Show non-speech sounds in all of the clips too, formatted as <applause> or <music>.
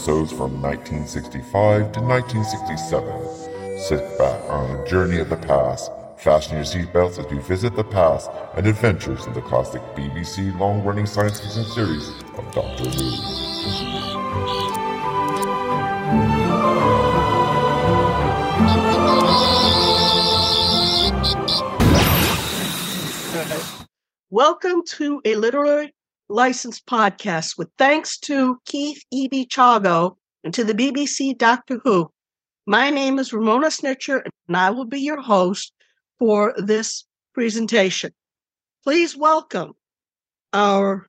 episodes from 1965 to 1967. Sit back on a journey of the past, fasten your seatbelts as we visit the past and adventures in the classic BBC long-running science fiction series of Doctor Who. Welcome to a literary licensed podcast with thanks to Keith E.B. Chago and to the BBC Doctor Who. My name is Ramona Schnitger and I will be your host for this presentation. Please welcome our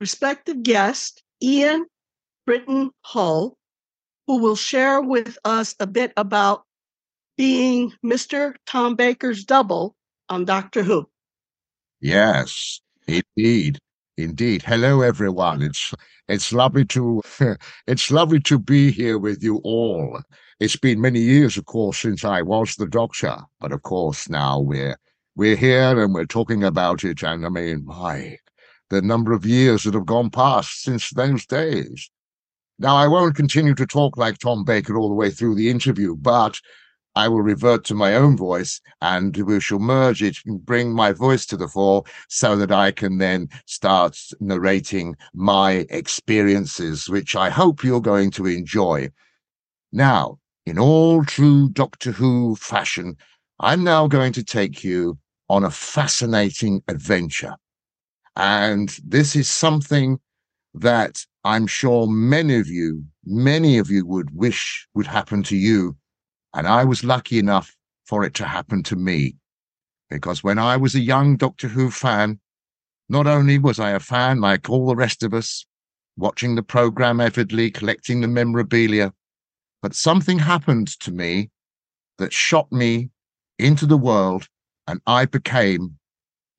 respective guest, Ian Britton Hull, who will share with us a bit about being Mr. Tom Baker's double on Doctor Who. Yes, indeed. Indeed. Hello everyone. It's it's lovely to <laughs> it's lovely to be here with you all. It's been many years, of course, since I was the doctor, but of course now we're we're here and we're talking about it, and I mean, my the number of years that have gone past since those days. Now I won't continue to talk like Tom Baker all the way through the interview, but I will revert to my own voice and we shall merge it and bring my voice to the fore so that I can then start narrating my experiences, which I hope you're going to enjoy. Now, in all true Doctor Who fashion, I'm now going to take you on a fascinating adventure. And this is something that I'm sure many of you, many of you would wish would happen to you and I was lucky enough for it to happen to me. Because when I was a young Doctor Who fan, not only was I a fan like all the rest of us, watching the program avidly, collecting the memorabilia, but something happened to me that shot me into the world and I became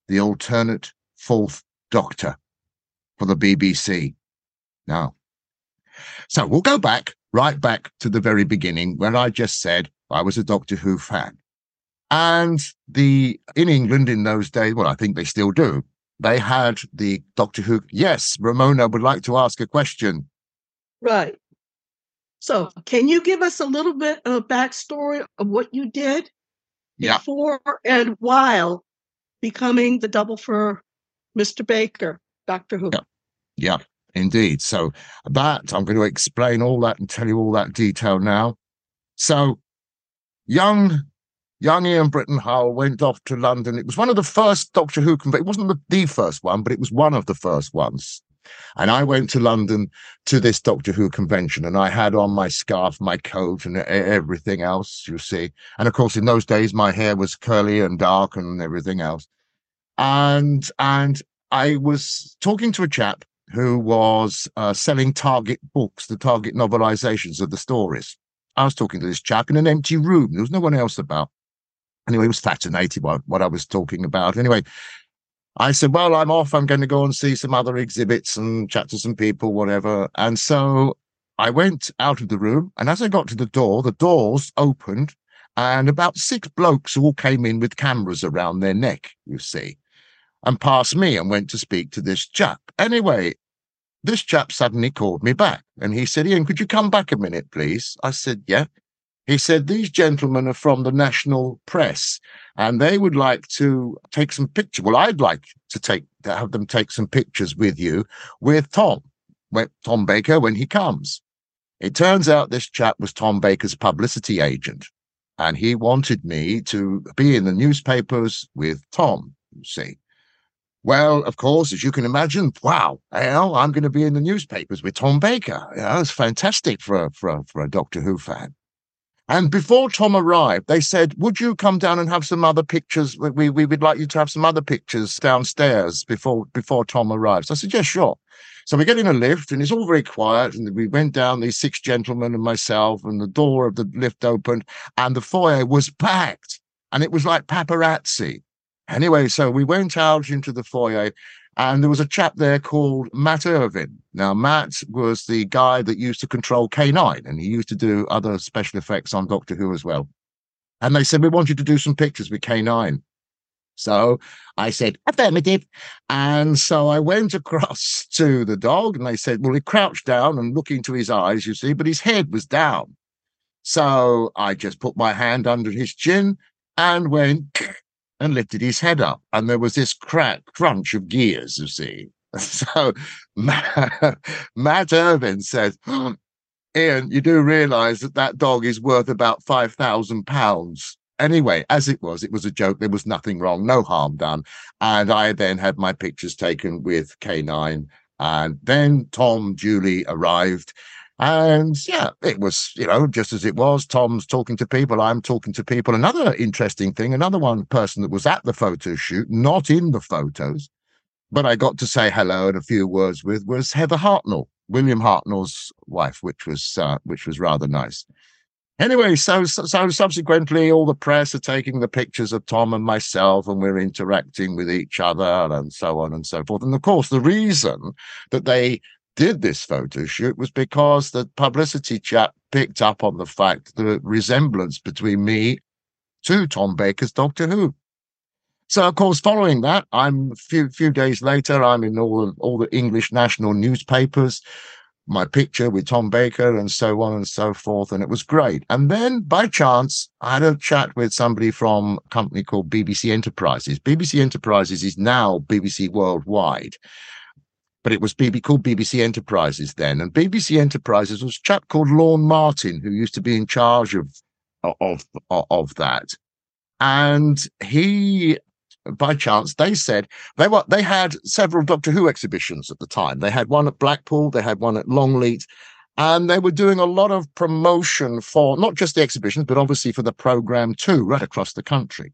the alternate fourth Doctor for the BBC. Now, so we'll go back right back to the very beginning when I just said I was a Doctor Who fan. And the in England in those days, well, I think they still do, they had the Doctor Who. Yes, Ramona would like to ask a question. Right. So, uh-huh. can you give us a little bit of a backstory of what you did Yeah. before and while becoming the double for Mr. Baker, Doctor Who? Yeah. Yeah, indeed. So that I'm going to explain all that and tell you all that detail now. So young young Ian Brittan-Hull went off to London. It was one of the first Doctor Who conventions. It wasn't the, the first one, but it was one of the first ones. And I went to London to this Doctor Who convention and I had on my scarf, my coat and everything else, you see. And of course, in those days, my hair was curly and dark and everything else. And, and I was talking to a chap who was uh, selling Target books, the Target novelizations of the stories. I was talking to this chap in an empty room. There was no one else about. Anyway, he was fascinated by what I was talking about. Anyway, I said, Well, I'm off. I'm going to go and see some other exhibits and chat to some people, whatever. And so I went out of the room. And as I got to the door, the doors opened and about six blokes all came in with cameras around their neck, you see, and passed me and went to speak to this chap. Anyway, this chap suddenly called me back and he said, Ian, could you come back a minute, please? I said, Yeah. He said, These gentlemen are from the national press and they would like to take some pictures. Well, I'd like to take to have them take some pictures with you with Tom, when, Tom Baker, when he comes. It turns out this chap was Tom Baker's publicity agent and he wanted me to be in the newspapers with Tom, you see. Well, of course, as you can imagine, wow, hell, I'm going to be in the newspapers with Tom Baker. Yeah, it's fantastic for a, for a, for a Doctor Who fan. And before Tom arrived, they said, "Would you come down and have some other pictures? We, we would like you to have some other pictures downstairs before before Tom arrives." I said, "Yes, sure." So we get in a lift, and it's all very quiet. And we went down, these six gentlemen and myself, and the door of the lift opened, and the foyer was packed, and it was like paparazzi. Anyway, so we went out into the foyer, And there was a chap there called Matt Irvine. Now, Matt was the guy that used to control K9, and he used to do other special effects on Doctor Who as well. And they said, We want you to do some pictures with K9. So I said, affirmative. And so I went <laughs> across to the dog and they said, well, he crouched down and looked into his eyes, you see, but his head was down. So I just put my hand under his chin and went and lifted his head up. And there was this crack crunch of gears, you see. <laughs> So Matt, Irvine said, <gasps> Ian, you do realize that that dog is worth about 5,000 pounds. Anyway, as it was, it was a joke. There was nothing wrong, no harm done. And I then had my pictures taken with K9. And then Tom Julie arrived and yeah, it was, you know, just as it was. Tom's talking to people, I'm talking to people. Another interesting thing, another one person that was at the photo shoot, not in the photos, but I got to say hello and a few words with was Heather Hartnell, William Hartnell's wife, which was uh, which was rather nice. Anyway, so so subsequently, all the press are taking the pictures of Tom and myself, and we're interacting with each other, and so on and so forth. And of course, the reason that they did this photo shoot was because the publicity chap picked up on the fact the resemblance between me to Tom Baker's Doctor Who. So, of course, following that, I'm a few few days later, I'm in all all the English national newspapers, my picture with Tom Baker and so on and so forth, and it was great. And then, by chance, I had a chat with somebody from a company called BBC Enterprises. BBC Enterprises is now BBC Worldwide, but it was BB called BBC Enterprises then. And BBC Enterprises was a chap called Lorne Martin who used to be in charge of of of, that. And he by chance they said they were they had several Doctor Who exhibitions at the time. They had one at Blackpool, they had one at Longleat, and they were doing a lot of promotion for not just the exhibitions, but obviously for the program too, right across the country.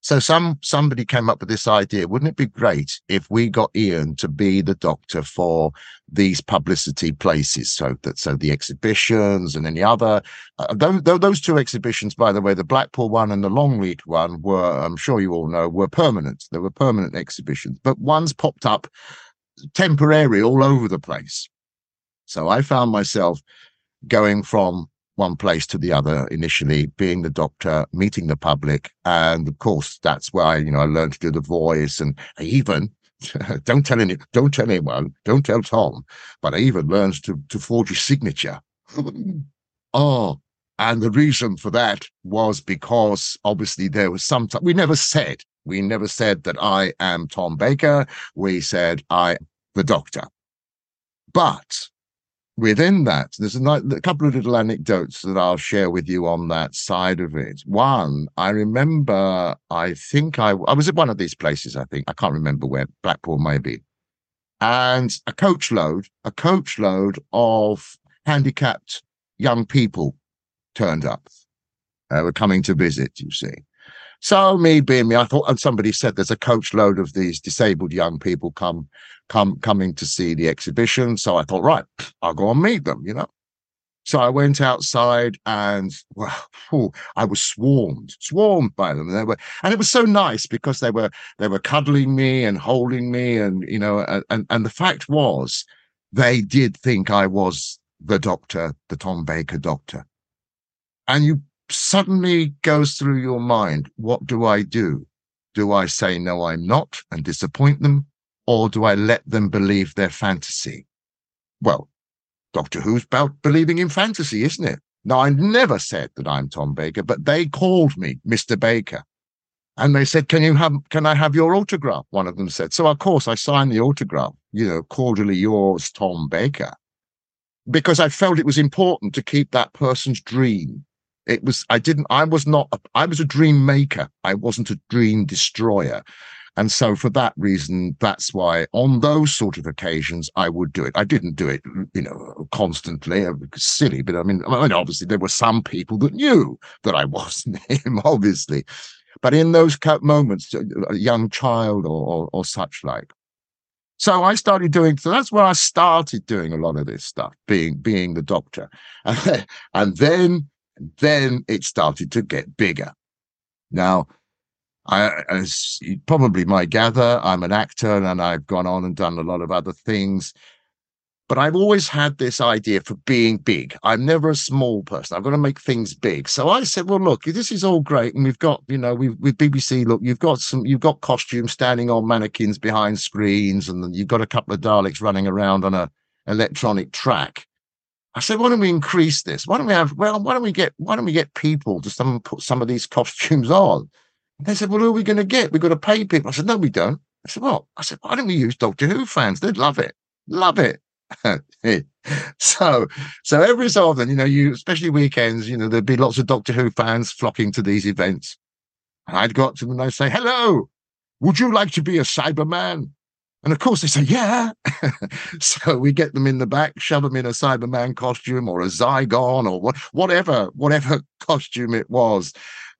So some somebody came up with this idea. Wouldn't it be great if we got Ian to be the doctor for these publicity places? So that so the exhibitions and any other uh, those, those two exhibitions, by the way, the Blackpool one and the Longleat one were, I'm sure you all know, were permanent. They were permanent exhibitions, but one's popped up temporary all over the place. So I found myself going from one place to the other initially, being the doctor, meeting the public. And of course, that's where I, you know, I learned to do the voice and I even <laughs> don't tell any, don't tell anyone, don't tell Tom, but I even learned to, to forge a signature. <clears throat> oh, and the reason for that was because obviously there was some, we never said, we never said that I am Tom Baker. We said I, the doctor. But within that, there's a, couple of little anecdotes that I'll share with you on that side of it. One, I remember, I think I, I was at one of these places, I think, I can't remember where, Blackpool maybe, and a coach load, a coach load of handicapped young people turned up. Uh, were coming to visit, you see. So me being me, I thought, and somebody said there's a coach load of these disabled young people come come coming to see the exhibition. So I thought, right, I'll go and meet them, you know. So I went outside and well, I was swarmed, swarmed by them. They were, and it was so nice because they were they were cuddling me and holding me, and you know, and and the fact was, they did think I was the doctor, the Tom Baker doctor. And you suddenly goes through your mind, what do I do? Do I say no, I'm not, and disappoint them, or do I let them believe their fantasy? Well, Doctor Who's about believing in fantasy, isn't it? Now, I never said that I'm Tom Baker, but they called me Mr. Baker. And they said, Can you have can I have your autograph? One of them said. So of course I signed the autograph, you know, cordially yours, Tom Baker. Because I felt it was important to keep that person's dream. It was I didn't I was not a, I was a dream maker. I wasn't a dream destroyer. And so for that reason, that's why on those sort of occasions, I would do it. I didn't do it, you know, constantly. Silly, but I mean, I mean, obviously there were some people that knew that I <laughs> wasn't him, obviously. But in those moments, a young child or, or, or such like. So I started doing, so that's where I started doing a lot of this stuff, being, being the doctor. <laughs> and then, then it started to get bigger. Now, I, as you probably might gather, I'm an actor and I've gone on and done a lot of other things. But I've always had this idea for being big. I'm never a small person. I've got to make things big. So I said, well, look, this is all great. And we've got, you know, we've with BBC, look, you've got some, you've got costumes standing on mannequins behind screens, and you've got a couple of Daleks running around on a electronic track. I said, why don't we increase this? Why don't we have, well, why don't we get, why don't we get people to some put some of these costumes on? They said, well, who are we going to get? We've got to pay people. I said, no, we don't. I said, well, I said, why don't we use Doctor Who fans? They'd love it. Love it. <laughs> so, so every so often, you know, you, especially weekends, you know, there'd be lots of Doctor Who fans flocking to these events. And I'd go up to them and I'd say, hello, would you like to be a Cyberman? And of course they say, yeah. <laughs> so we get them in the back, shove them in a Cyberman costume or a Zygon or what, whatever, whatever <laughs> costume it was.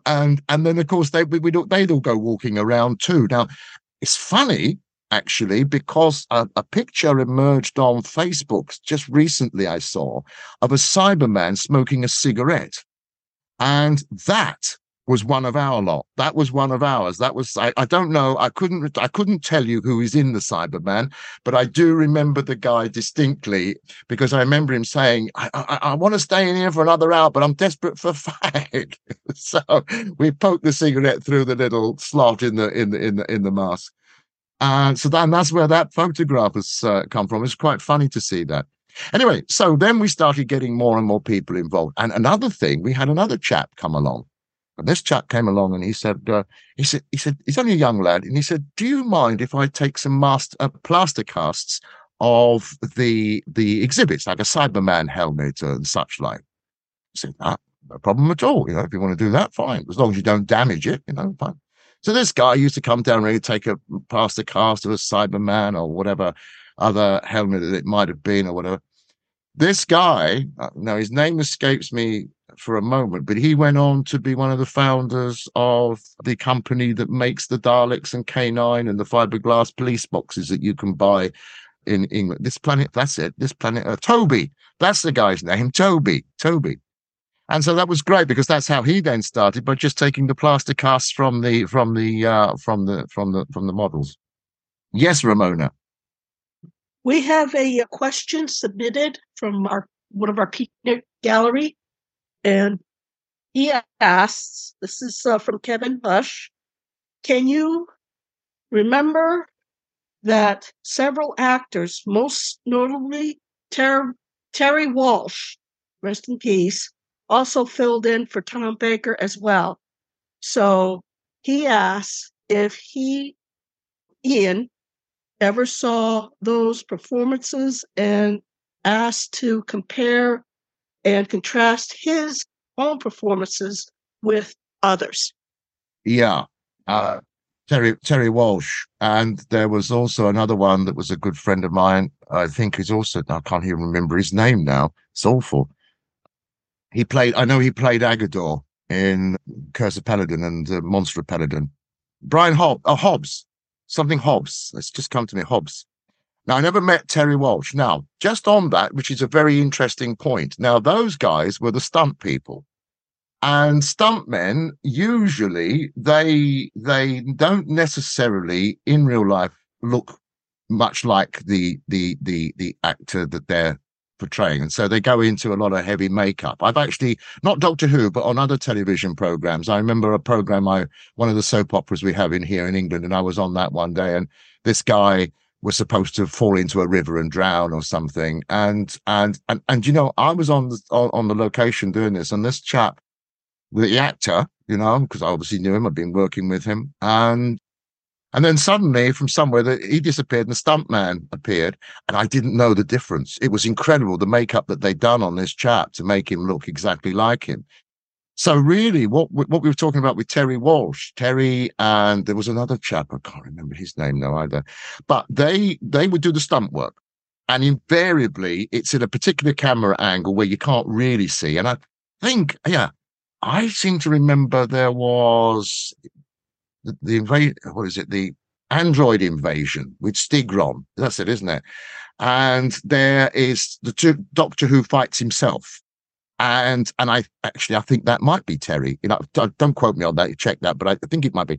And, and then of course they, we, they'd all go walking around too. Now it's funny actually because a, a, picture emerged on Facebook just recently I saw of a Cyberman smoking a cigarette. And that was one of our lot. That was one of ours. That was I, I don't know. I couldn't I couldn't tell you who is in the Cyberman, but I do remember the guy distinctly because I remember him saying, "I I, I want to stay in here for another hour, but I'm desperate for <laughs> fight." <laughs> so we poked the cigarette through the little slot in the in the in the in the mask, and so then that's where that photograph has uh, come from. It's quite funny to see that. Anyway, so then we started getting more and more people involved. And another thing, we had another chap come along and this chap came along and he said, uh, he said, he said, he's only a young lad. And he said, do you mind if I take some master, uh, plaster casts of the, the exhibits, like a Cyberman helmet and such like? I said, ah, no problem at all. You know, if you want to do that, fine. As long as you don't damage it, you know, fine. So this guy used to come down and take a plaster cast of a Cyberman or whatever other helmet that it might have been or whatever. This guy, uh, now his name escapes me for a moment, but he went on to be one of the founders of the company that makes the Daleks and K9 and the fiberglass police boxes that you can buy in England. This planet, that's it. This planet, uh, Toby. That's the guy's name, Toby. Toby. And so that was great because that's how he then started by just taking the plaster casts from the from the uh, from the from the from the models. Yes, Ramona. We have a question submitted from our one of our peanut gallery and he asks, this is uh, from Kevin Bush, can you remember that several actors, most notably Ter- Terry Walsh, rest in peace, also filled in for Tom Baker as well. So he asks if he, Ian, ever saw those performances and asked to compare and contrast his own performances with others. Yeah. Uh, Terry Terry Walsh, and there was also another one that was a good friend of mine. I think he's also I can't even remember his name now. It's awful. He played. I know he played Aggedor in Curse of Peladon and uh, Monster of Peladon. Brian Hobb, uh, Hobbs, something Hobbs. It's just come to me. Hobbs. Now, I never met Terry Walsh. Now, just on that, which is a very interesting point. Now, those guys were the stunt people. And stuntmen usually they they don't necessarily in real life look much like the the the the actor that they're portraying. And so they go into a lot of heavy makeup. I've actually not Doctor Who, but on other television programs. I remember a program I one of the soap operas we have in here in England, and I was on that one day, and this guy was supposed to fall into a river and drown or something. And and and and you know, I was on the on, the location doing this, and this chap, the actor, you know, because I obviously knew him, I'd been working with him, and and then suddenly from somewhere that he disappeared and the stuntman appeared, and I didn't know the difference. It was incredible the makeup that they'd done on this chap to make him look exactly like him. So really, what what we were talking about with Terry Walsh, Terry, and there was another chap I can't remember his name now either, but they they would do the stunt work, and invariably it's in a particular camera angle where you can't really see. And I think, yeah, I seem to remember there was the, the invasion. What is it? The Android invasion with Styggron. That's it, isn't it? And there is the Doctor Who fights himself and and I actually I think that might be Terry. You know, don't, quote me on that. Check that, but I think it might be.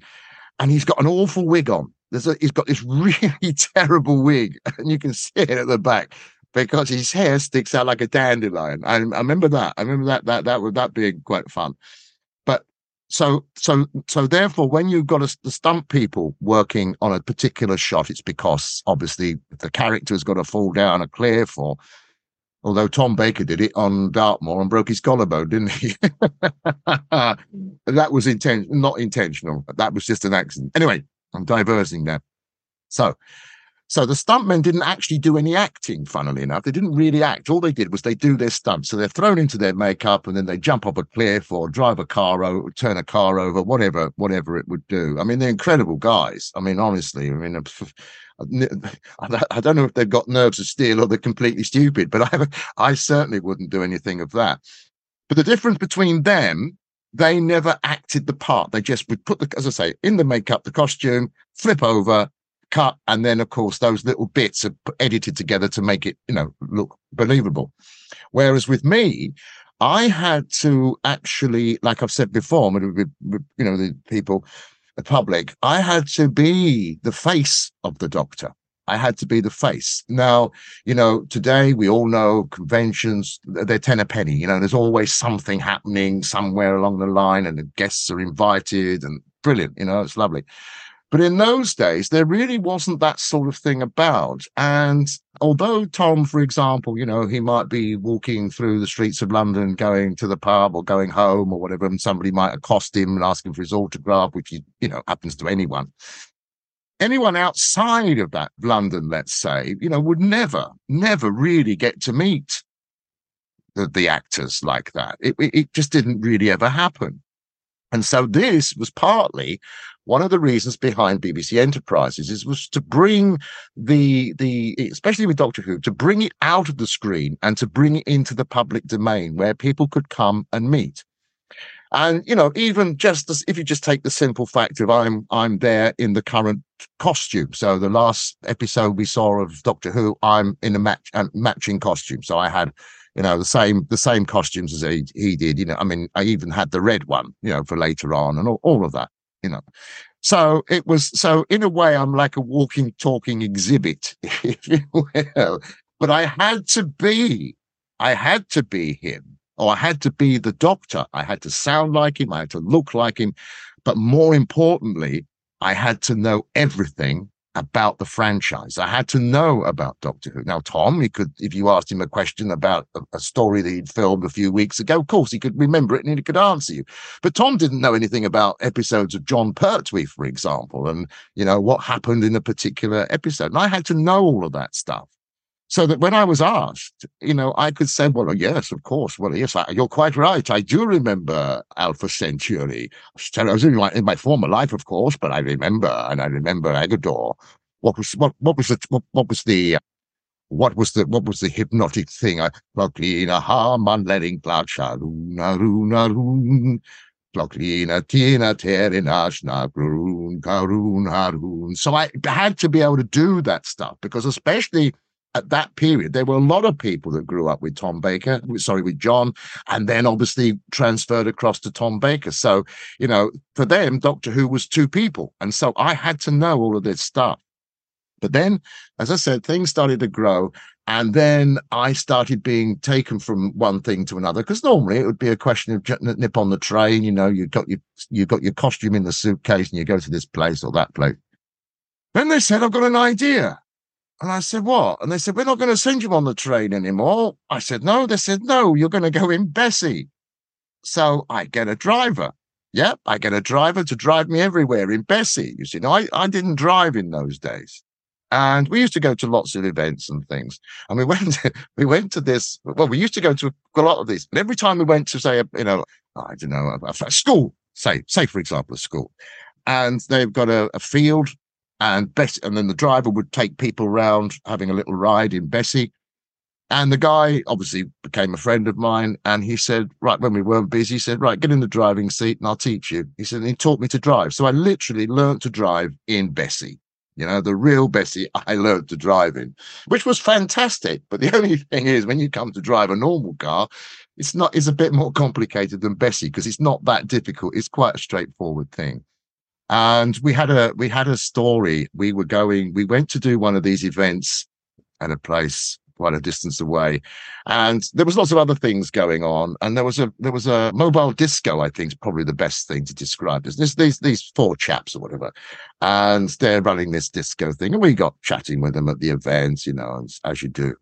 and he's got an awful wig on. There's a, he's got this <laughs> really terrible wig, and you can see it at the back because his hair sticks out like a dandelion. I, I remember that. I remember that that that would that being quite fun. But so so so therefore, when you've got a, the stunt people working on a particular shot, it's because obviously the character's got to fall down a cliff or although Tom Baker did it on Dartmoor and broke his collarbone, didn't he? <laughs> that was inten- not intentional. That was just an accident. Anyway, I'm diverting now. So, so the stuntmen didn't actually do any acting, funnily enough. They didn't really act. All they did was they do their stunts. So they're thrown into their makeup and then they jump off a cliff or drive a car over, turn a car over, whatever, whatever it would do. I mean, they're incredible guys. I mean, honestly, I mean, <laughs> I don't know if they've got nerves of steel or they're completely stupid, but I, I certainly wouldn't do anything of that. But the difference between them, they never acted the part. They just would put the, as I say, in the makeup, the costume, flip over, cut, and then of course those little bits are edited together to make it, you know, look believable. Whereas with me, I had to actually, like I've said before, you know, the people the public, I had to be the face of the doctor. I had to be the face. Now, you know, today we all know conventions, they're 10 a penny. You know, there's always something happening somewhere along the line, and the guests are invited and brilliant. You know, it's lovely. But in those days, there really wasn't that sort of thing about. And although Tom, for example, you know, he might be walking through the streets of London, going to the pub or going home or whatever, and somebody might accost him and ask him for his autograph, which, you know, happens to anyone. Anyone outside of that London, let's say, you know, would never, never really get to meet the, the actors like that. It, it just didn't really ever happen. And so this was partly one of the reasons behind BBC Enterprises is was to bring the the especially with Doctor Who to bring it out of the screen and to bring it into the public domain where people could come and meet. And you know, even just as, if you just take the simple fact of I'm I'm there in the current costume. So the last episode we saw of Doctor Who, I'm in a match um, matching costume. So I had you know the same the same costumes as he, he did you know i mean i even had the red one you know for later on and all, all of that you know. So it was so in a way I'm like a walking, talking exhibit, <laughs> if you will. But I had to be, I had to be him, or I had to be the doctor. I had to sound like him, I had to look like him. But more importantly, I had to know everything about the franchise. I had to know about Doctor Who. Now, Tom, he could, if you asked him a question about a, a, story that he'd filmed a few weeks ago, of course he could remember it and he could answer you. But Tom didn't know anything about episodes of Jon Pertwee, for example, and you know what happened in a particular episode. And I had to know all of that stuff. So that when I was asked, you know, I could say, well, yes, of course. Well, yes, I, you're quite right. I do remember Alpha Centauri. I was in my, in my former life, of course, but I remember, and I remember Aggedor. What was, what, what was the, what, what was the, uh, what was the, what was the hypnotic thing? Clocklina Harman letting cloud sharuna runa run. Clocklina tina terina shnagrun karun harun. So I had to be able to do that stuff because especially at that period, there were a lot of people that grew up with Tom Baker, sorry, with John, and then obviously transferred across to Tom Baker. So, you know, for them, Doctor Who was two people. And so I had to know all of this stuff. But then, as I said, things started to grow. And then I started being taken from one thing to another because normally it would be a question of nip on the train. You know, you got your you got your costume in the suitcase and you go to this place or that place. Then they said, I've got an idea. And I said, What? And they said, We're not going to send you on the train anymore. I said, No. They said, No, you're going to go in Bessie. So I get a driver. Yep, I get a driver to drive me everywhere in Bessie. You see, now I, I didn't drive in those days. And we used to go to lots of events and things. And we <laughs> went, to, we went to this. Well, we used to go to a lot of these. And every time we went to say, you know, I don't know, a, a school, say, say for example, a school, and they've got a, a field and Bessie, and then the driver would take people around having a little ride in Bessie. And the guy obviously became a friend of mine. And he said, right, when we weren't busy, he said, right, get in the driving seat and I'll teach you. He said, he taught me to drive. So I literally learned to drive in Bessie. You know, the real Bessie <laughs> I learned to drive in, which was fantastic. But the <laughs> only thing is, when you come to drive a normal car, it's not, it's a bit more complicated than Bessie because it's not that difficult. It's quite a straightforward thing. And we had a we had a story. We were going. We went to do one of these events at a place quite a distance away, and there was lots of other things going on. And there was a there was a mobile disco. I think is probably the best thing to describe this. These these four chaps or whatever, and they're running this disco thing, and we got chatting with them at the event, you know, as you do.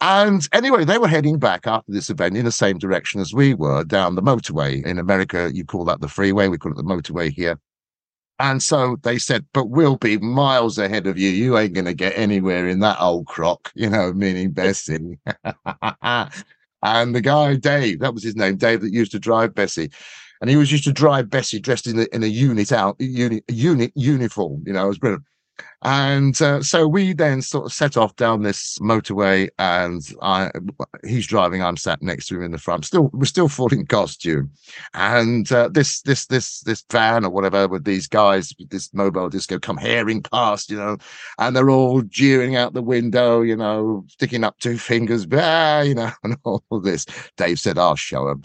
And anyway, they were heading back after this event in the same direction as we were down the motorway. In America, you call that the freeway. We call it the motorway here. And so they said, but we'll be miles ahead of you. You ain't going to get anywhere in that old crock, you know, meaning Bessie. <laughs> and the guy, Dave, that was his name, Dave, that used to drive Bessie. And he was used to drive Bessie dressed in a, in a unit out, unit, unit uniform, you know, it was brilliant. And uh, so we then sort of set off down this motorway, and I, he's driving. I'm sat next to him in the front. Still, we're still full in costume, and uh, this this this this van or whatever with these guys this mobile disco come herring past, you know, and they're all jeering out the window, you know, sticking up two fingers, bah, you know, <laughs> and all this. Dave said, "I'll show them."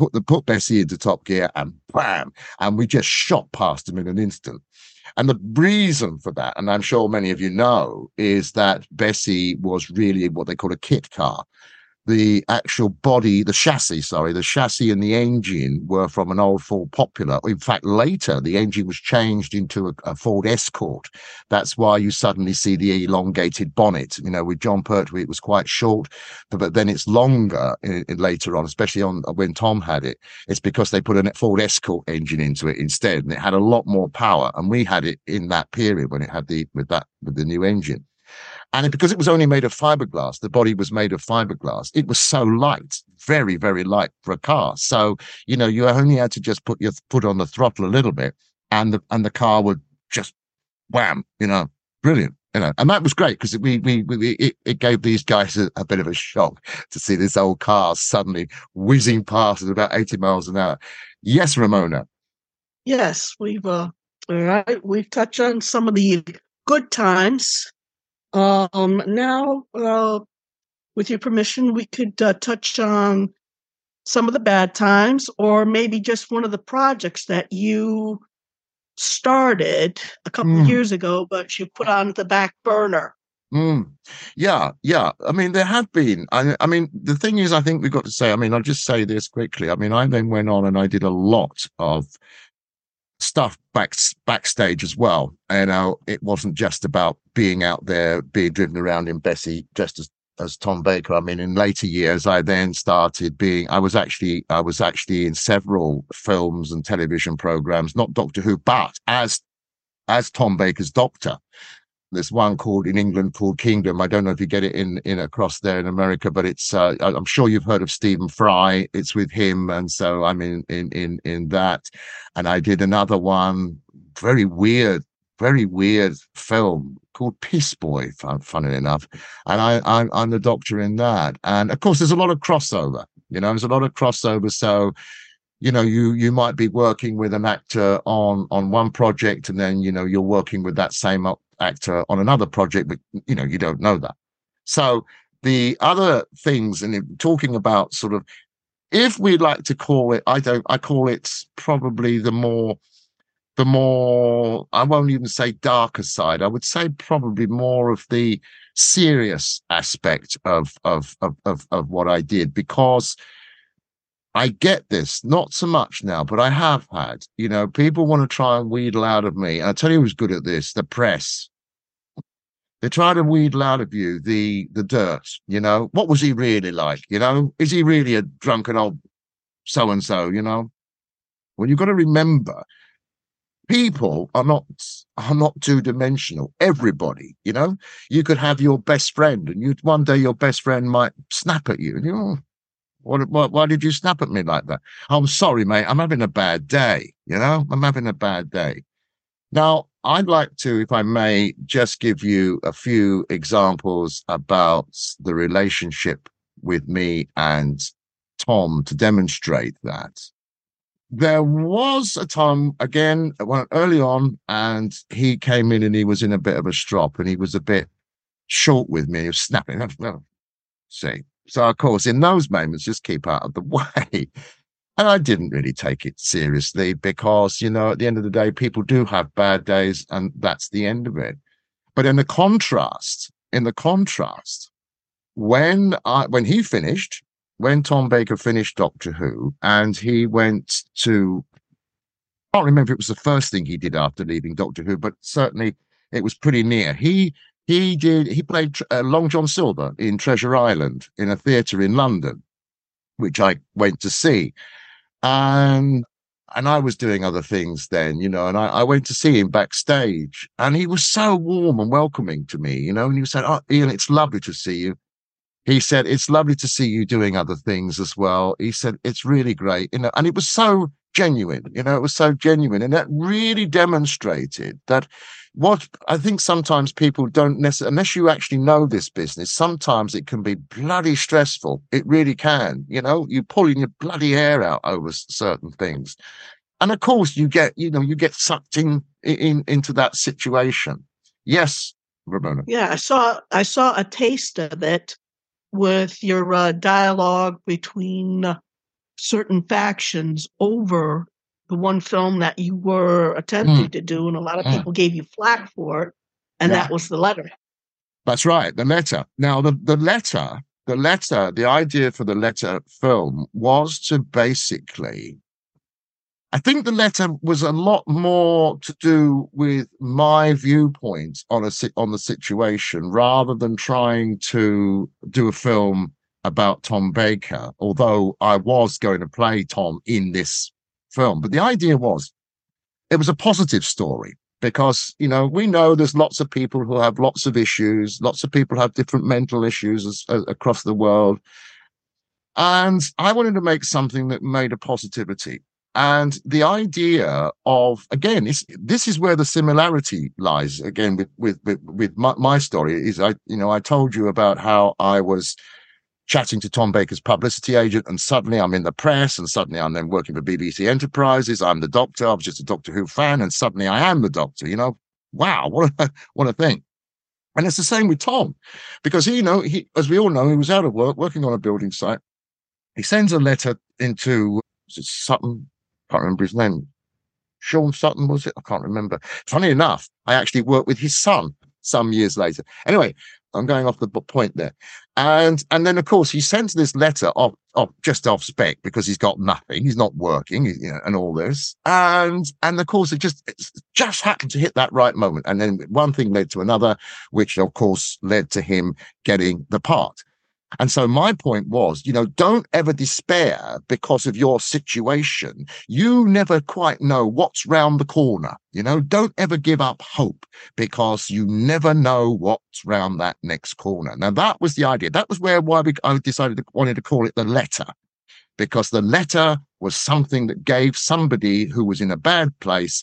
Put the put Bessie into top gear, and bam, and we just shot past him in an instant. And the reason for that, and I'm sure many of you know, is that Bessie was really what they call a kit car the actual body, the chassis, sorry, the chassis and the engine were from an old Ford Popular. In fact, later the engine was changed into a, a Ford Escort. That's why you suddenly see the elongated bonnet. You know, with Jon Pertwee, it was quite short, but, but then it's longer in, in later on, especially on uh, when Tom had it. It's because they put a Ford Escort engine into it instead, and it had a lot more power. And we had it in that period when it had the with that with the new engine. And because it was only made of fiberglass, the body was made of fiberglass. It was so light, very, very light for a car. So, you know, you only had to just put your foot on the throttle a little bit and the, and the car would just wham, you know, brilliant. You know, and that was great because we, we, we, it, it gave these guys a, a, bit of a shock to see this old car suddenly whizzing past at about 80 miles an hour. Yes, Ramona. Yes, we've, uh, all right, we've touched on some of the good times um, now, uh, with your permission, we could uh, touch on some of the bad times, or maybe just one of the projects that you started a couple mm. years ago, but you put on the back burner. Mm. Yeah, yeah. I mean, there have been. I, I mean, the thing is, I think we've got to say. I mean, I'll just say this quickly. I mean, I then went on and I did a lot of stuff back backstage as well. You uh, know, it wasn't just about being out there, being driven around in Bessie just as as Tom Baker. I mean, in later years, I then started being. I was actually I was actually in several films and television programs, not Doctor Who, but as as Tom Baker's Doctor. There's one called in England called Kingdom. I don't know if you get it in in across there in America, but it's uh, I'm sure you've heard of Stephen Fry. It's with him, and so I'm in in in in that. And I did another one, very weird, very weird film called Piss Boy. Funnily enough, and I I'm, I'm the doctor in that. And of course, there's a lot of crossover. You know, there's a lot of crossover. So you know you you might be working with an actor on on one project and then you know you're working with that same actor on another project, but you know, you don't know that. So the other things, and talking about sort of, if we'd like to call it, I don't, I call it probably the more, the more, I won't even say darker side. I would say probably more of the serious aspect of, of, of, of, of what I did because I get this, not so much now, but I have had, you know, people want to try and wheedle out of me. And I tell you who's good at this, the press. They try to wheedle out of you the the dirt, you know. What was he really like? You know, is he really a drunken old so and so, you know? Well, you've got to remember people are not are not two dimensional. Everybody, you know, you could have your best friend, and you one day your best friend might snap at you, you know, what, what, why did you snap at me like that? I'm sorry, mate. I'm having a bad day. You know, I'm having a bad day. Now, I'd like to, if I may, just give you a few examples about the relationship with me and Tom to demonstrate that. There was a time, again, early on, and he came in and he was in a bit of a strop and he was a bit short with me. He was snapping. <laughs> See, so, of course, in those moments, just keep out of the <laughs> way. And I didn't really take it seriously because, you know, at the end of the day, people do have bad days and that's the end of it. But in the contrast, in the contrast, when I, when he finished, when Tom Baker finished Doctor Who and he went to, I can't remember if it was the first thing he did after leaving Doctor Who, but certainly it was pretty near. He he did he played uh, Long John Silver in Treasure Island in a theatre in London, which I went to see, and and I was doing other things then, you know, and I, I went to see him backstage, and he was so warm and welcoming to me, you know, and he said, "Oh, Ian, it's lovely to see you." He said, "It's lovely to see you doing other things as well." He said, "It's really great," you know, and it was so genuine, you know, it was so genuine, and that really demonstrated that what I think sometimes people don't necessarily, unless you actually know this business, sometimes it can be bloody stressful. It really can. You know, you're pulling your bloody hair out over certain things. And of course, you get, you know, you get sucked in, in into that situation. Yes, Ramona. Yeah, I saw, I saw a taste of it with your uh, dialogue between uh, certain factions over the one film that you were attempting mm. to do, and a lot of mm. people gave you flack for it, and yeah. that was the letter. That's right, the letter. Now, the, the letter, the letter, the idea for the letter film was to basically, I think the letter was a lot more to do with my viewpoint on a on the situation rather than trying to do a film about Tom Baker. Although I was going to play Tom in this film. But the idea was it was a positive story because, you know, we know there's lots of people who have lots of issues, lots of people have different mental issues as, as, across the world. And I wanted to make something that made a positivity. And the idea of again, this is where the similarity lies. Again, with with with, my, my story is I, you know, I told you about how I was chatting to Tom Baker's publicity agent, and suddenly I'm in the press, and suddenly I'm then working for BBC Enterprises. I'm the Doctor. I was just a Doctor Who fan, and suddenly I am the Doctor. You know, wow, what a <laughs> what a thing. And it's the same with Tom, because he, you know, he, as we all know, he was out of work, working on a building site. He sends a letter into Sutton, can't remember his name. Shaun Sutton was it? I can't remember. Funny enough, I actually worked with his son some years later. Anyway, I'm going off the point there. And and then of course he sends this letter off, off just off spec because he's got nothing, he's not working, you know, and all this. And and of course it just just happened to hit that right moment. And then one thing led to another, which of course led to him getting the part. And so my point was, you know, don't ever despair because of your situation. You never quite know what's round the corner. You know, don't ever give up hope because you never know what's round that next corner. Now that was the idea. That was where why we I decided to wanted to call it the letter. Because the letter was something that gave somebody who was in a bad place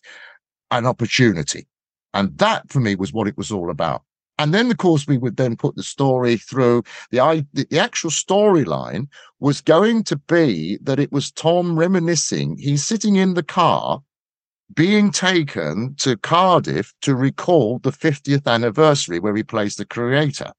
an opportunity. And that for me was what it was all about. And then, of course, we would then put the story through. The, the actual storyline was going to be that it was Tom reminiscing. He's sitting in the car being taken to Cardiff to recall the 50th anniversary where he plays the creator.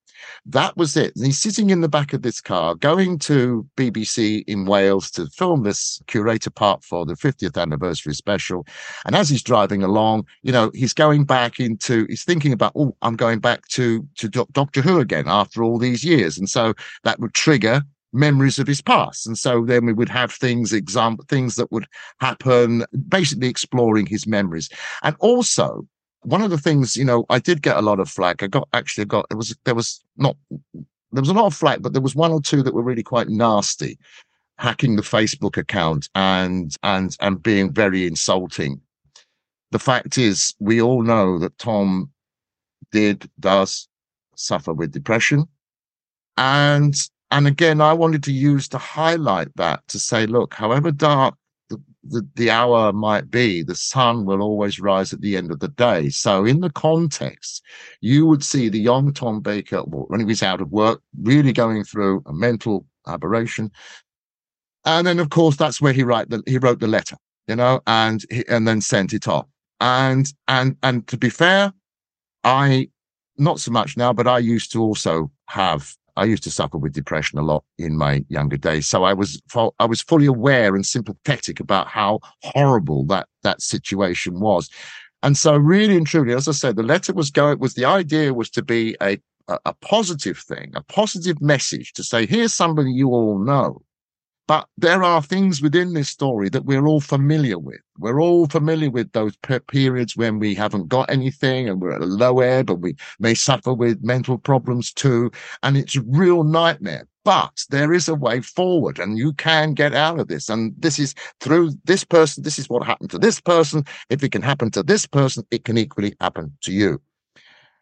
That was it. And he's sitting in the back of this car, going to BBC in Wales to film this curator part for the 50th anniversary special. And as he's driving along, you know, he's going back into, he's thinking about, oh, I'm going back to, to Doctor Who again after all these years. And so that would trigger memories of his past. And so then we would have things, example, things that would happen, basically exploring his memories. And also one of the things, you know, I did get a lot of flack. I got actually got it was there was not there was a lot of flack, but there was one or two that were really quite nasty, hacking the Facebook account and and and being very insulting. The fact is, we all know that Tom did does suffer with depression, and and again, I wanted to use to highlight that to say, look, however dark the, the hour might be, the sun will always rise at the end of the day. So, in the context, you would see the young Tom Baker, when he was out of work, really going through a mental aberration. And then, of course, that's where he write the, he wrote the letter, you know, and he, and then sent it off. And and and to be fair, I not so much now, but I used to also have I used to suffer with depression a lot in my younger days. So I was, I was fully aware and sympathetic about how horrible that, that situation was. And so really and truly, as I said, the letter was going, was the idea was to be a, a, a positive thing, a positive message to say, here's somebody you all know but there are things within this story that we're all familiar with. We're all familiar with those per- periods when we haven't got anything and we're at a low ebb and we may suffer with mental problems too. And it's a real nightmare. But there is a way forward and you can get out of this. And this is through this person. This is what happened to this person. If it can happen to this person, it can equally happen to you.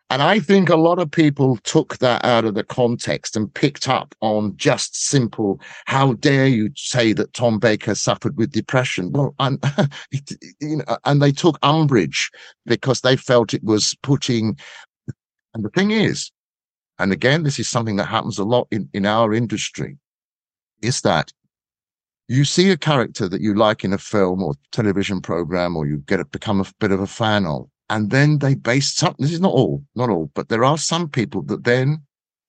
And I think a lot of people took that out of the context and picked up on just simple, how dare you say that Tom Baker suffered with depression? Well, and, <laughs> you know, and they took umbrage because they felt it was putting, and the thing is, and again, this is something that happens a lot in, in our industry, is that you see a character that you like in a film or television program, or you get a, become a bit of a fan of, and then they base some, this is not all, not all, but there are some people that then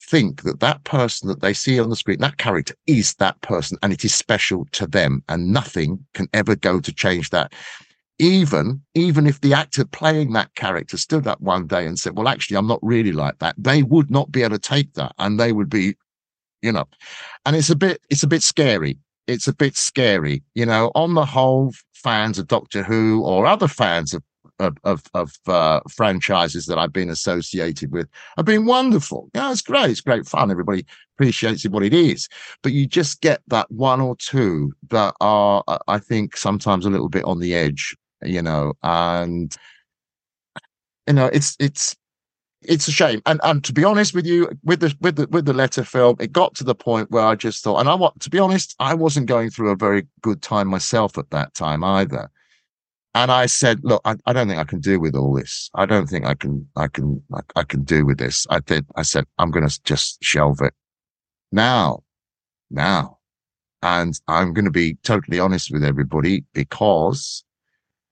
think that that person that they see on the screen, that character is that person and it is special to them and nothing can ever go to change that. Even, even if the actor playing that character stood up one day and said, well, actually, I'm not really like that. They would not be able to take that and they would be, you know, and it's a bit, it's a bit scary it's a bit scary. You know, on the whole, fans of Doctor Who or other fans of of of, uh, franchises that I've been associated with have been wonderful. Yeah, it's great. It's great fun. Everybody appreciates it what it is, but you just get that one or two that are, uh, I think, sometimes a little bit on the edge. You know, and you know, it's it's it's a shame. And and to be honest with you, with the with the with the letter film, it got to the point where I just thought, and I want to be honest, I wasn't going through a very good time myself at that time either. And I said, look, I, I, don't think I can do with all this. I don't think I can, I can, I, I can do with this. I did. I said, I'm going to just shelve it now, now. And I'm going to be totally honest with everybody because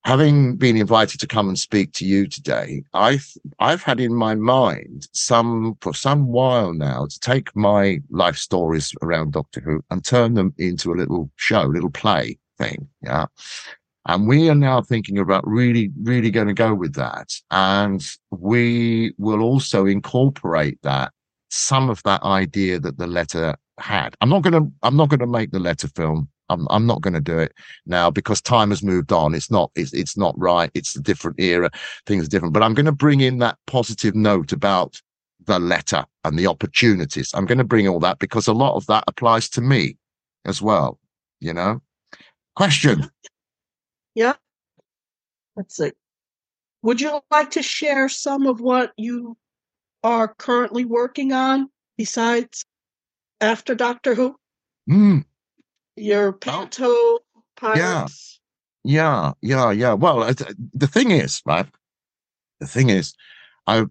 having been invited to come and speak to you today, I've, I've had in my mind some, for some while now to take my life stories around Doctor Who and turn them into a little show, little play thing. Yeah. And we are now thinking about really, really going to go with that. And we will also incorporate that, some of that idea that the letter had. I'm not going to, I'm not going to make the letter film. I'm, I'm not going to do it now because time has moved on. It's not, it's, it's not right. It's a different era. Things are different, but I'm going to bring in that positive note about the letter and the opportunities. I'm going to bring all that because a lot of that applies to me as well. You know, question. Yeah. Let's see. Would you like to share some of what you are currently working on besides after Doctor Who? Mm. Your Panto Pirates? Yeah, yeah, yeah. Well, the thing is, right? The thing is, I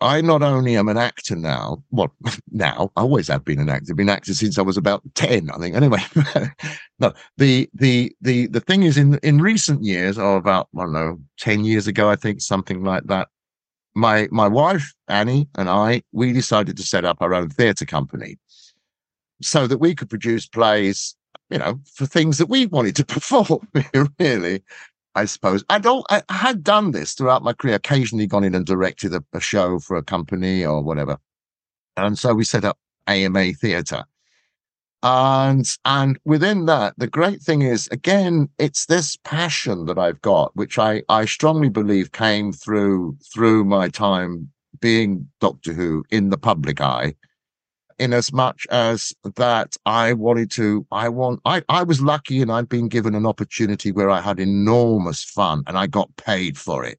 I not only am an actor now, well, <laughs> now I always have been an actor. been an actor since I was about ten, I think. Anyway, <laughs> no, the the the the thing is, in in recent years, or about I don't know, ten years ago, I think something like that. My my wife Annie and I, we decided to set up our own theatre company, so that we could produce plays, you know, for things that we wanted to <laughs> perform. really, I suppose. I don't, I had done this throughout my career, occasionally gone in and directed a, a show for a company or whatever. And so we set up AMA Theatre. And, and within that, the great thing is, again, it's this passion that I've got, which I, I strongly believe came through, through my time being Doctor Who in the public eye in as much as that I wanted to, I want, I, I was lucky and I'd been given an opportunity where I had enormous fun and I got paid for it.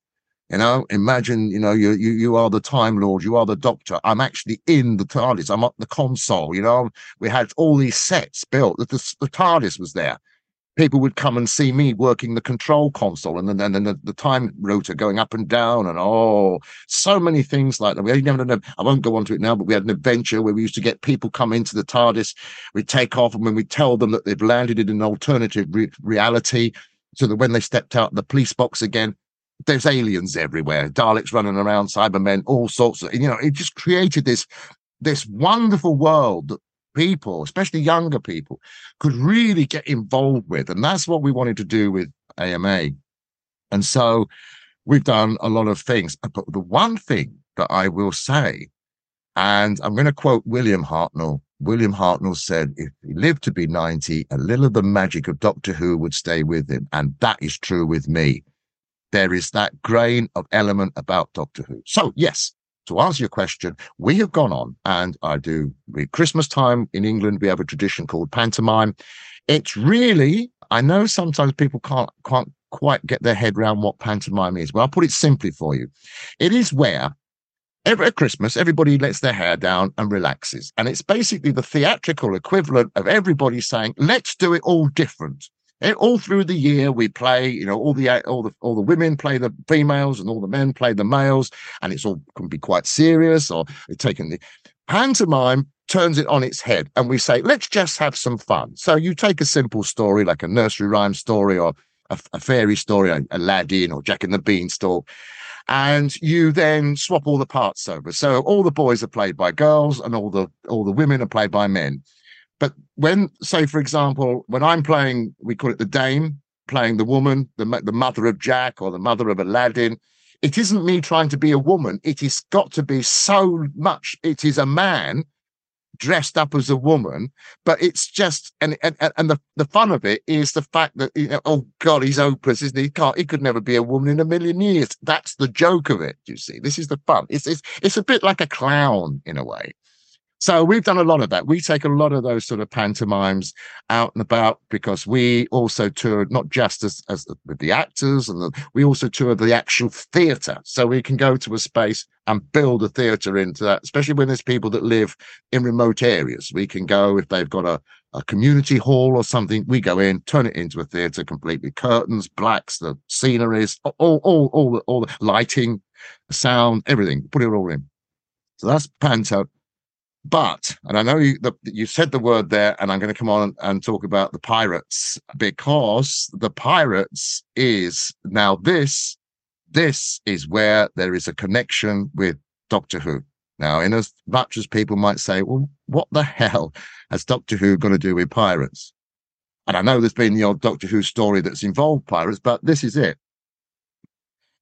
You know, imagine, you know, you, you, you are the Time Lord, you are the Doctor. I'm actually in the TARDIS. I'm at the console, you know, we had all these sets built. The, the, the TARDIS was there people would come and see me working the control console and then and the, the time rotor going up and down and oh so many things like that. We never know i won't go on to it now but we had an adventure where we used to get people come into the tardis. We'd take off and when we tell them that they've landed in an alternative re- reality so that when they stepped out the police box again there's aliens everywhere daleks running around cybermen all sorts of you know it just created this this wonderful world that people, especially younger people, could really get involved with. And that's what we wanted to do with AMA. And so we've done a lot of things. Uh, but the one thing that I will say, and I'm going to quote William Hartnell. William Hartnell said, if he lived to be 90, a little of the magic of Doctor Who would stay with him. And that is true with me. There is that grain of element about Doctor Who. So, yes, to answer your question, we have gone on and I do Christmas time in England. We have a tradition called pantomime. It's really, I know sometimes people can't, can't quite get their head around what pantomime is. Well, I'll put it simply for you. It is where every at Christmas, everybody lets their hair down and relaxes. And it's basically the theatrical equivalent of everybody saying, let's do it all different. And all through the year, we play, you know, all the all the all the women play the females and all the men play the males, and it's all can be quite serious or taking the pantomime turns it on its head, and we say, let's just have some fun. So you take a simple story like a nursery rhyme story or a, a fairy story, like Aladdin or Jack and the Beanstalk, and you then swap all the parts over. So all the boys are played by girls, and all the all the women are played by men. But when, say, for example, when I'm playing, we call it the dame, playing the woman, the, the mother of Jack or the mother of Aladdin, it isn't me trying to be a woman. It has got to be so much. It is a man dressed up as a woman, but it's just and and, and the, the fun of it is the fact that you know, oh god, he's hopeless, isn't he? he? Can't he could never be a woman in a million years. That's the joke of it. You see, this is the fun. It's it's it's a bit like a clown in a way. So we've done a lot of that. We take a lot of those sort of pantomimes out and about because we also tour not just as, as the, with the actors and the, we also tour the actual theatre. So we can go to a space and build a theatre into that, especially when there's people that live in remote areas. We can go if they've got a, a community hall or something, we go in, turn it into a theatre completely. Curtains, blacks, the sceneries, all, all, all, the, all the lighting, sound, everything, put it all in. So that's panto. But, and I know you, the, you said the word there, and I'm going to come on and talk about the pirates because the pirates is now this, this is where there is a connection with Doctor Who. Now, in as much as people might say, well, what the hell has Doctor Who got to do with pirates? And I know there's been the old Doctor Who story that's involved pirates, but this is it.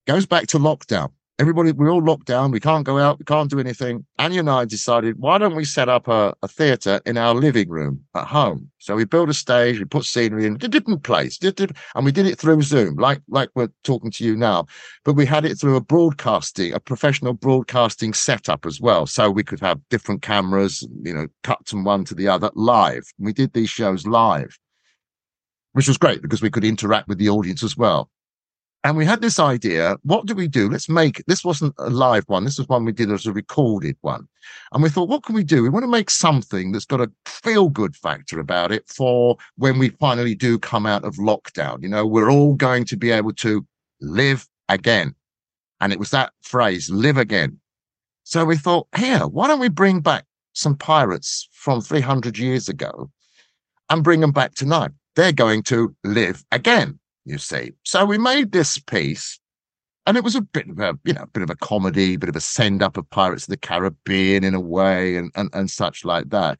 Goes back to lockdown everybody, we're all locked down. We can't go out. We can't do anything. Anya and I decided, why don't we set up a, a theatre in our living room at home? So we built a stage, we put scenery in a different place, and we did it through Zoom, like like we're talking to you now. But we had it through a broadcasting, a professional broadcasting setup as well, so we could have different cameras, you know, cut from one to the other live. We did these shows live, which was great because we could interact with the audience as well and we had this idea what do we do? Let's make this wasn't a live one this was one we did as a recorded one. And we thought what can we do? We want to make something that's got a feel good factor about it for when we finally do come out of lockdown. You know we're all going to be able to live again. And it was that phrase live again. So we thought here why don't we bring back some pirates from 300 years ago and bring them back tonight they're going to live again you see. So we made this piece, and it was a bit of a, you know, bit of a comedy, bit of a send up of Pirates of the Caribbean in a way, and and, and such like that.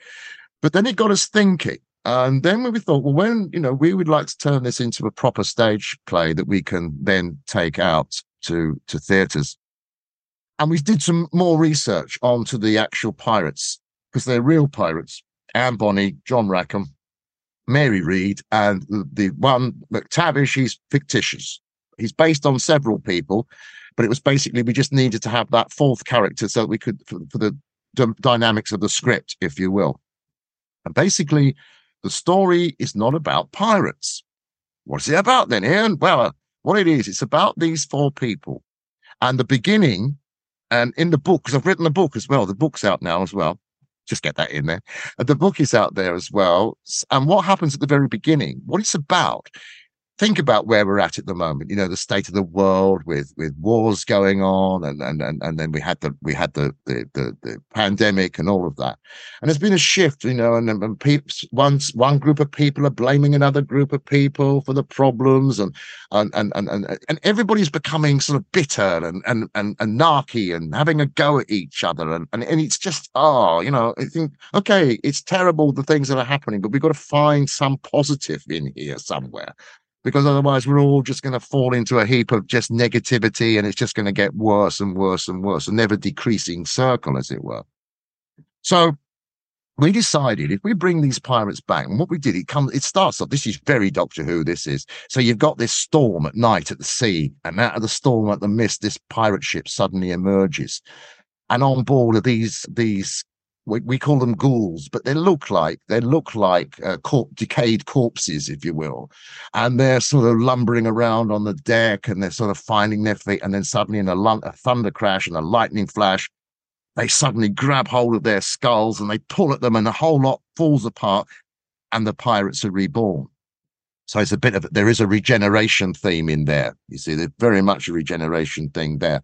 But then it got us thinking. And then we thought, well, when, you know, we would like to turn this into a proper stage play that we can then take out to, to theatres. And we did some more research onto the actual pirates because they're real pirates. Anne Bonny, John Rackham, Mary Read, and the one McTavish, he's fictitious. He's based on several people, but it was basically we just needed to have that fourth character so we could for, for the d- dynamics of the script, if you will. And basically, the story is not about pirates. What's it about then, Ian? Well, uh, what it is, it's about these four people. And the beginning, and in the book, because I've written the book as well, the book's out now as well just get that in there. And the book is out there as well. And what happens at the very beginning, what it's about, think about where we're at at the moment. You know, the state of the world with with wars going on, and and and, and then we had the we had the, the the the, pandemic and all of that. And there's been a shift, you know, and, and people, once one group of people are blaming another group of people for the problems, and and and and and, and everybody's becoming sort of bitter and and and, and narky and having a go at each other, and, and and it's just oh, you know, I think okay, it's terrible the things that are happening, but we've got to find some positive in here somewhere because otherwise we're all just going to fall into a heap of just negativity and it's just going to get worse and worse and worse, a never decreasing circle, as it were. So we decided if we bring these pirates back, and what we did, it comes, it starts off. This is very Doctor Who. This is so you've got this storm at night at the sea, and out of the storm at the mist, this pirate ship suddenly emerges, and on board are these these we, we call them ghouls, but they look like they look like uh, corp- decayed corpses, if you will, and they're sort of lumbering around on the deck, and they're sort of finding their feet, and then suddenly in a, a thunder crash and a lightning flash, they suddenly grab hold of their skulls and they pull at them, and the whole lot falls apart, and the pirates are reborn. So it's a bit of there is a regeneration theme in there. You see, there's very much a regeneration thing there,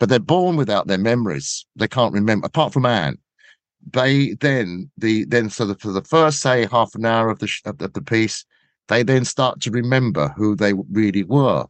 but they're born without their memories. They can't remember apart from Anne they then the then so the, for the first say half an hour of the of the, of the piece they then start to remember who they really were.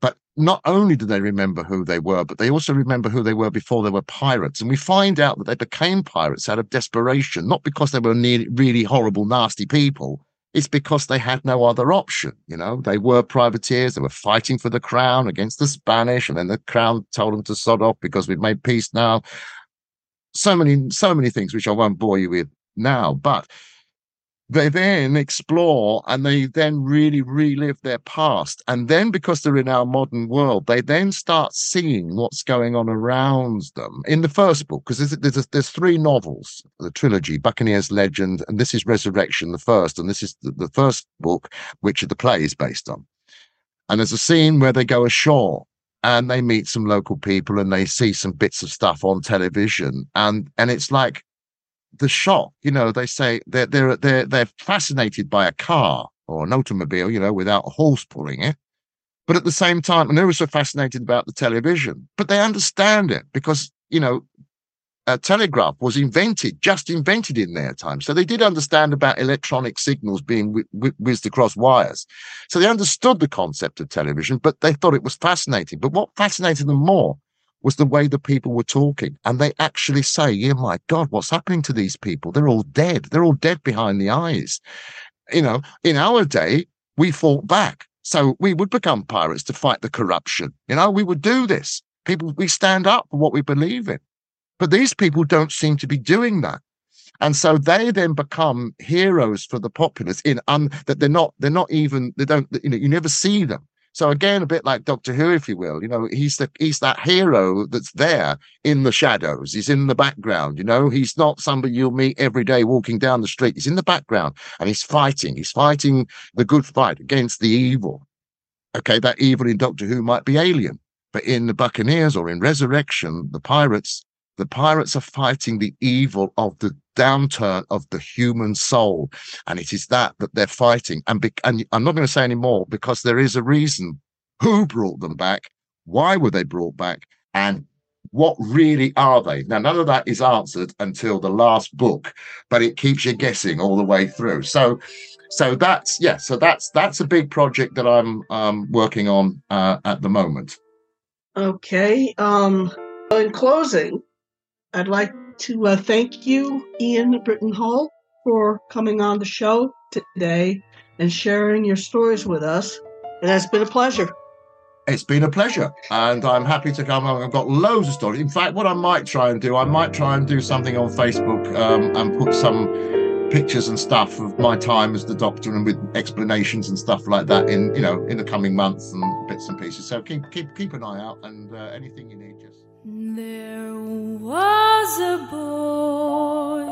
But not only do they remember who they were but they also remember who they were before they were pirates. And we find out that they became pirates out of desperation not because they were really horrible nasty people. It's because they had no other option you know? They were privateers. They were fighting for the crown against the spanish and then the crown told them to sod off because we've made peace now so many, so many things which I won't bore you with now, but they then explore and they then really relive their past. And then because they're in our modern world, they then start seeing what's going on around them in the first book, because there's, there's, there's, three novels, the trilogy, Buccaneer's Legend, and this is Resurrection, the first, and this is the, the first book, which the play is based on. And there's a scene where they go ashore and they meet some local people and they see some bits of stuff on television. And and it's like the shock you know they say they're they're they're, they're fascinated by a car or an automobile you know without a horse pulling it. But at the same time and they're also fascinated about the television but they understand it because you know uh, telegraph was invented, just invented in their time. So they did understand about electronic signals being whizzed across wires. So they understood the concept of television, but they thought it was fascinating. But what fascinated them more was the way the people were talking. And they actually say, yeah, my God, what's happening to these people? They're all dead. They're all dead behind the eyes. You know, in our day, we fought back. So we would become pirates to fight the corruption. You know, we would do this. People, we stand up for what we believe in. But these people don't seem to be doing that. And so they then become heroes for the populace in un, that they're not, they're not even, they don't, you know, you never see them. So again, a bit like Doctor Who, if you will, you know, he's the he's that hero that's there in the shadows. He's in the background. You know, he's not somebody you'll meet every day walking down the street. He's in the background and he's fighting. He's fighting the good fight against the evil. Okay, that evil in Doctor Who might be alien, but in the Buccaneers or in Resurrection, the pirates, the pirates are fighting the evil of the downturn of the human soul. And it is that that they're fighting. And, be- and I'm not going to say any more because there is a reason who brought them back, why were they brought back, and what really are they? Now, none of that is answered until the last book, but it keeps you guessing all the way through. So, so that's yeah. So that's that's a big project that I'm um, working on uh, at the moment. Okay. Um, in closing, I'd like to uh, thank you, Ian Brittan-Hull, for coming on the show today and sharing your stories with us. It has been a pleasure. It's been a pleasure, and I'm happy to come. I've got loads of stories. In fact, what I might try and do, I might try and do something on Facebook um, and put some pictures and stuff of my time as the doctor and with explanations and stuff like that in you know in the coming months and bits and pieces. So keep keep keep an eye out and uh, anything you need, just. There was a boy,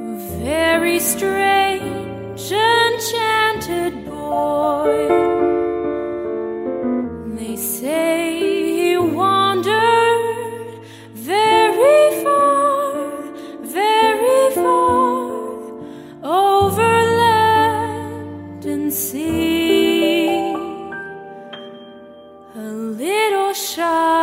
a very strange, enchanted boy. They say he wandered very far, very far over land and we shine.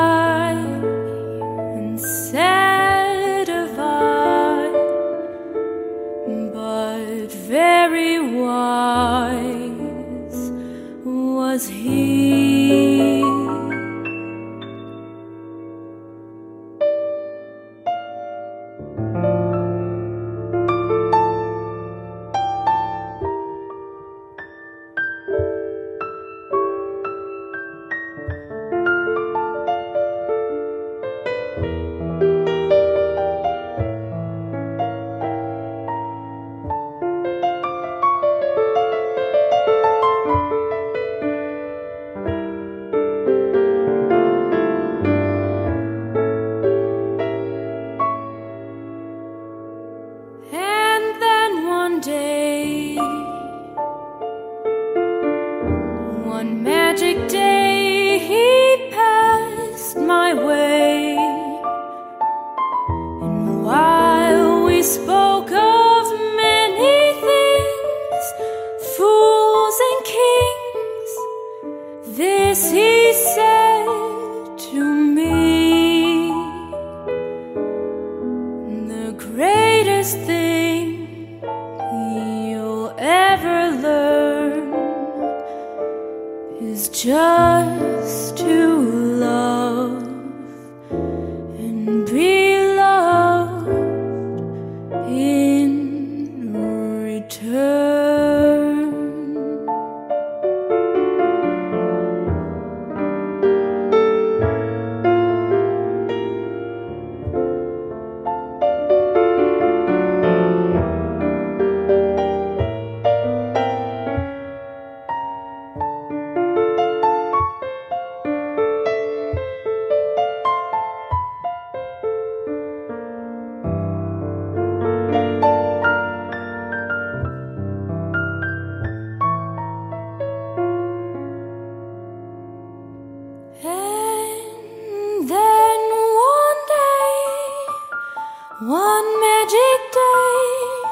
One magic day,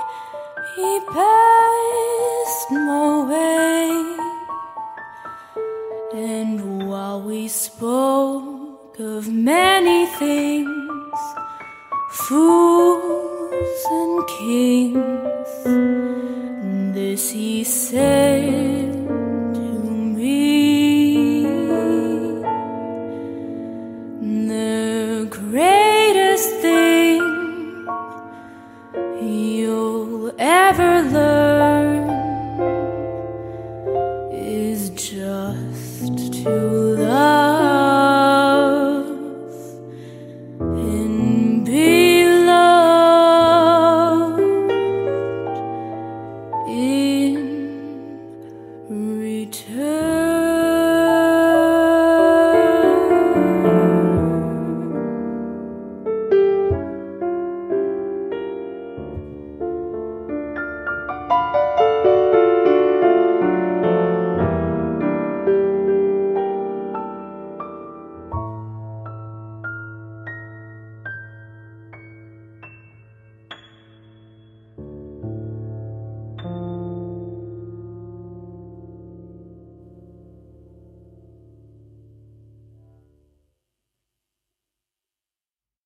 he passed